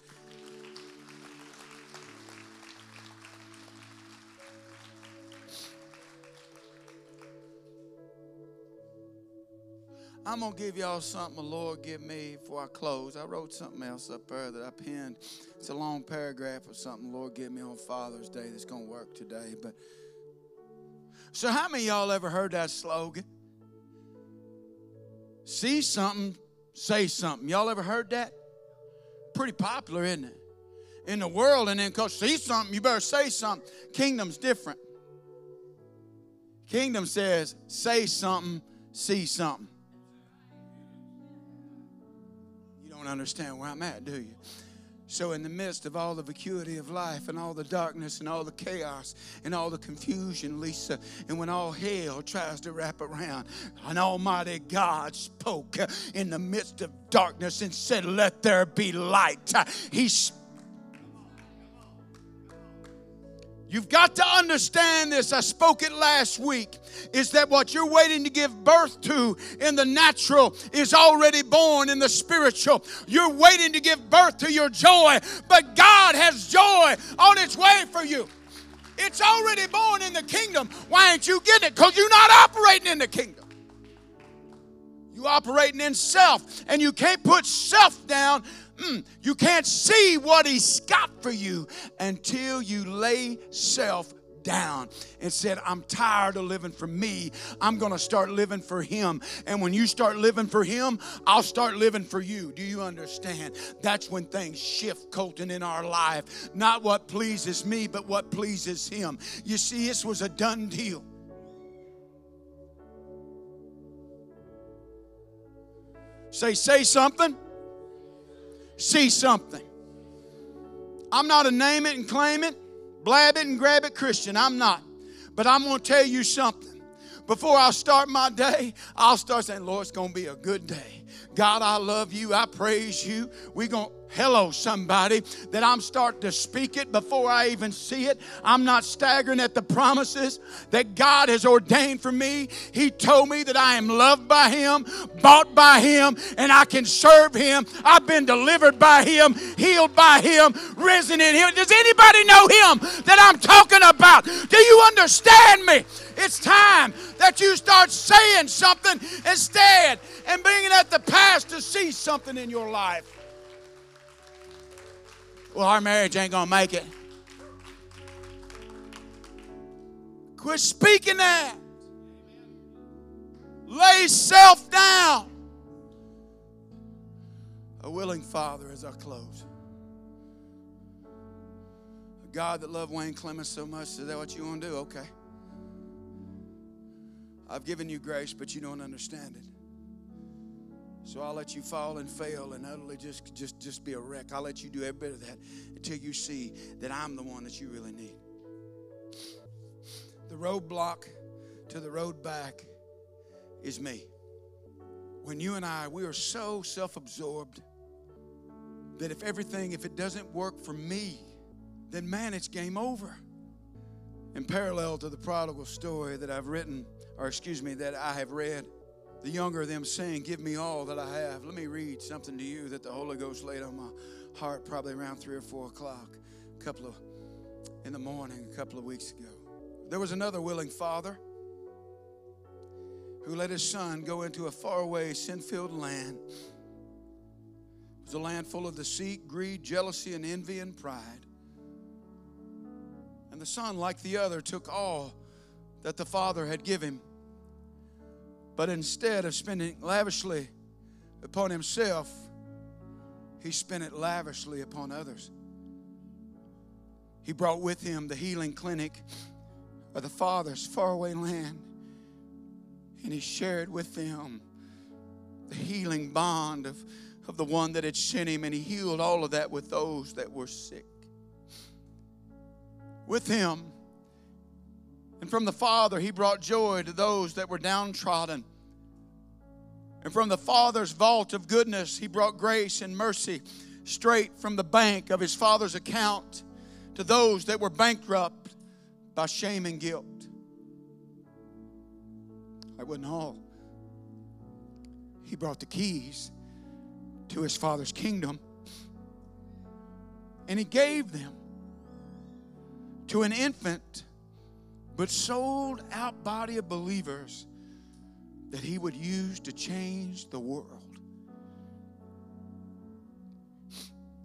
I'm going to give y'all something the Lord give me before I close. I wrote something else up there that I penned. It's a long paragraph of something the Lord give me on Father's Day that's going to work today. But So how many y'all ever heard that slogan? See something, say something. Y'all ever heard that? Pretty popular, isn't it? In the world, and then because see something, you better say something. Kingdom's different. Kingdom says, say something, see something. You don't understand where I'm at, do you? So, in the midst of all the vacuity of life and all the darkness and all the chaos and all the confusion, Lisa, and when all hell tries to wrap around, an Almighty God spoke in the midst of darkness and said, Let there be light. He You've got to understand this. I spoke it last week. Is that what you're waiting to give birth to in the natural is already born in the spiritual? You're waiting to give birth to your joy, but God has joy on its way for you. It's already born in the kingdom. Why ain't you getting it? Because you're not operating in the kingdom. You operating in self, and you can't put self down Mm, you can't see what He's got for you until you lay self down and said, I'm tired of living for me. I'm going to start living for Him. And when you start living for Him, I'll start living for you. Do you understand? That's when things shift, Colton, in our life. Not what pleases me, but what pleases Him. You see, this was a done deal. Say, say something see something. I'm not a name it and claim it, blab it and grab it Christian. I'm not. But I'm going to tell you something. Before I start my day, I'll start saying, Lord, it's going to be a good day. God, I love you. I praise you. We're going to hello somebody that i'm starting to speak it before i even see it. I'm not staggering at the promises that god has ordained for me. He told me that i am loved by him bought by him and i can serve him. I've been delivered by him healed by him risen in him. Does anybody know him that i'm talking about? Do you understand me? It's time that you start saying something instead and bringing at the past to see something in your life. Well, our marriage ain't going to make it. Quit speaking that. Lay self down. A willing father as I close. A God that loved Wayne Clemens so much, is that what you want to do? Okay. I've given you grace, but you don't understand it. So I'll let you fall and fail and utterly just, just, just be a wreck. I'll let you do every bit of that until you see that I'm the one that you really need. The roadblock to the road back is me. When you and I, we are so self absorbed that if everything, if it doesn't work for me, then man, it's game over. In parallel to the prodigal story that I've written, or excuse me, that I have read, the younger of them saying, Give me all that I have. Let me read something to you that the Holy Ghost laid on my heart probably around three or four o'clock, a couple of in the morning, a couple of weeks ago. There was another willing father who let his son go into a faraway, sin filled land. It was a land full of deceit, greed, jealousy, and envy and pride. And the son, like the other, took all that the father had given him but instead of spending lavishly upon himself, he spent it lavishly upon others. He brought with him the healing clinic of the Father's faraway land, and he shared with them the healing bond of, of the one that had sent him, and he healed all of that with those that were sick. With him, and from the Father, he brought joy to those that were downtrodden. And from the Father's vault of goodness, he brought grace and mercy straight from the bank of his Father's account to those that were bankrupt by shame and guilt. That wasn't all. He brought the keys to his Father's kingdom and he gave them to an infant but sold out body of believers that he would use to change the world.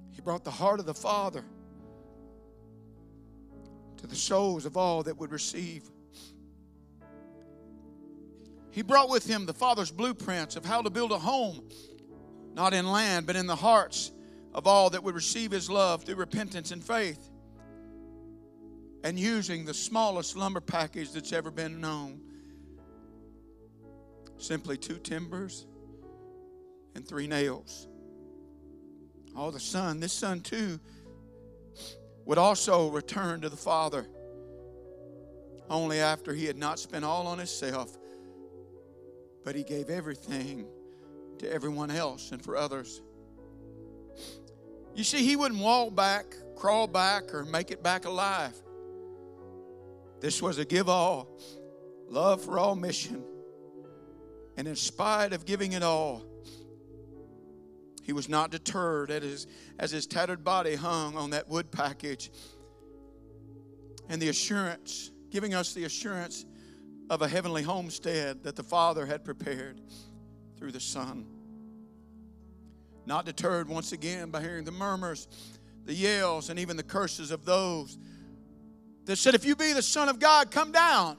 He brought the heart of the Father to the souls of all that would receive. He brought with him the Father's blueprints of how to build a home, not in land, but in the hearts of all that would receive his love through repentance and faith and using the smallest lumber package that's ever been known. Simply two timbers and three nails. Oh, the son, this son too, would also return to the father only after he had not spent all on himself, but he gave everything to everyone else and for others. You see, he wouldn't walk back, crawl back, or make it back alive. This was a give all, love for all mission. And in spite of giving it all, he was not deterred his, as his tattered body hung on that wood package. And the assurance, giving us the assurance of a heavenly homestead that the Father had prepared through the Son. Not deterred once again by hearing the murmurs, the yells, and even the curses of those that said, If you be the Son of God, come down.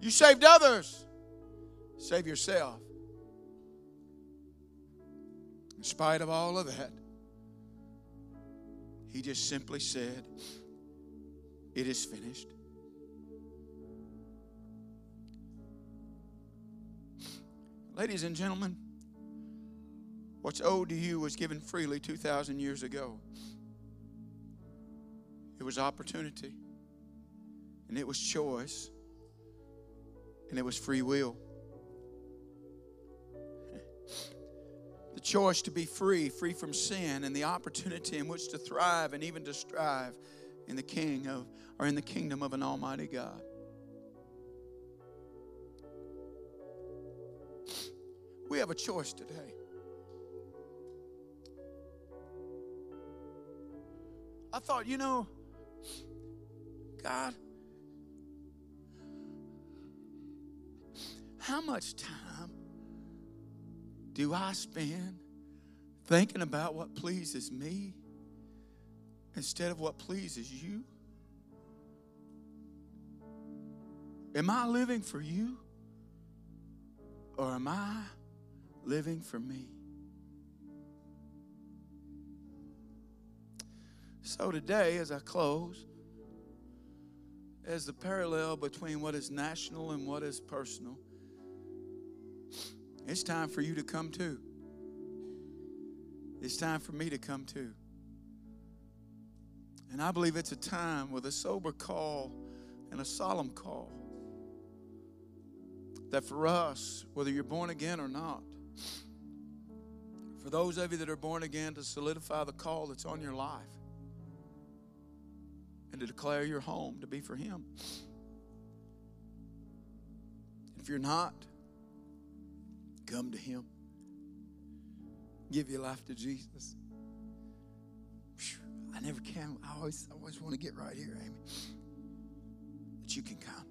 You saved others, save yourself. In spite of all of that, he just simply said, It is finished. Ladies and gentlemen, what's owed to you was given freely 2,000 years ago. It was opportunity, and it was choice, and it was free will. The choice to be free, free from sin, and the opportunity in which to thrive and even to strive in the king of or in the kingdom of an almighty God. We have a choice today. I thought, you know, God, how much time do I spend thinking about what pleases me instead of what pleases you? Am I living for you or am I living for me. So today, as I close, as the parallel between what is national and what is personal, it's time for you to come too. It's time for me to come too. And I believe it's a time with a sober call and a solemn call that for us, whether you're born again or not, for those of you that are born again, to solidify the call that's on your life and to declare your home to be for Him. If you're not, come to Him. Give your life to Jesus. I never can. I always, I always want to get right here, Amy. That you can come.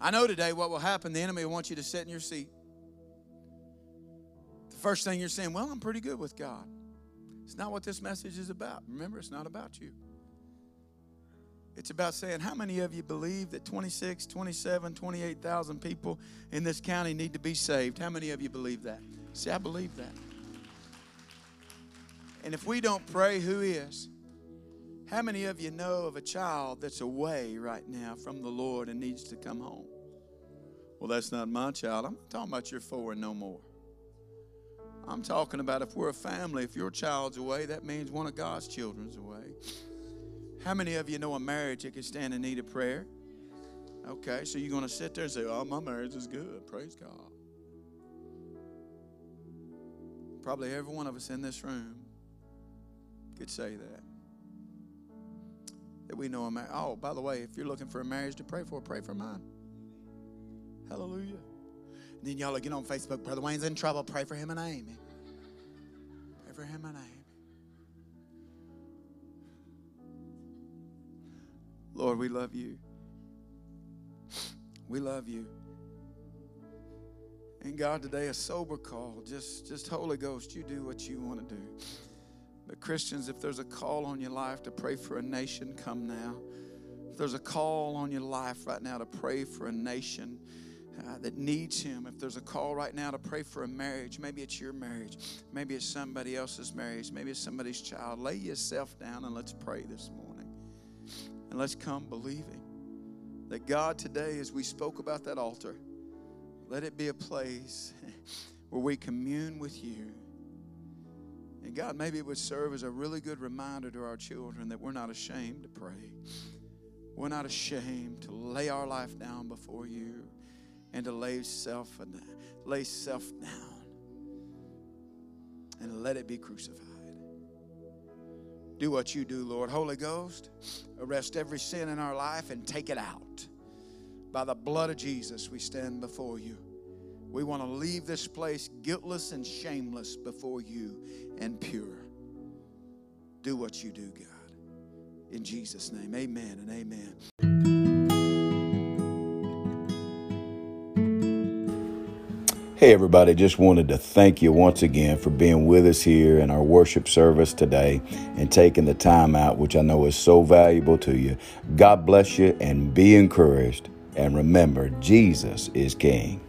I know today what will happen. The enemy will want you to sit in your seat. The first thing you're saying, well, I'm pretty good with God. It's not what this message is about. Remember, it's not about you. It's about saying, how many of you believe that 26, 27, 28,000 people in this county need to be saved? How many of you believe that? See, I believe that. And if we don't pray, who is? How many of you know of a child that's away right now from the Lord and needs to come home? Well, that's not my child. I'm not talking about your four and no more. I'm talking about if we're a family, if your child's away, that means one of God's children's away. How many of you know a marriage that can stand in need of prayer? Okay, so you're going to sit there and say, Oh, my marriage is good. Praise God. Probably every one of us in this room could say that that we know a marriage. Oh, by the way, if you're looking for a marriage to pray for, pray for mine. Hallelujah. And then y'all get on Facebook, Brother Wayne's in trouble. Pray for him and Amy. Pray for him and Amy. Lord, we love you. We love you. And God, today a sober call. Just, just Holy Ghost, you do what you want to do. But Christians, if there's a call on your life to pray for a nation, come now. If there's a call on your life right now to pray for a nation uh, that needs Him, if there's a call right now to pray for a marriage, maybe it's your marriage, maybe it's somebody else's marriage, maybe it's somebody's child, lay yourself down and let's pray this morning. And let's come believing that God today, as we spoke about that altar, let it be a place where we commune with you And God, maybe it would serve as a really good reminder to our children that we're not ashamed to pray. We're not ashamed to lay our life down before you and to lay self lay self down and let it be crucified. Do what you do, Lord. Holy Ghost, arrest every sin in our life and take it out. By the blood of Jesus, we stand before you. We want to leave this place guiltless and shameless before you and pure. Do what you do, God. In Jesus' name, amen and amen. Hey, everybody, just wanted to thank you once again for being with us here in our worship service today and taking the time out, which I know is so valuable to you. God bless you and be encouraged. And remember, Jesus is King.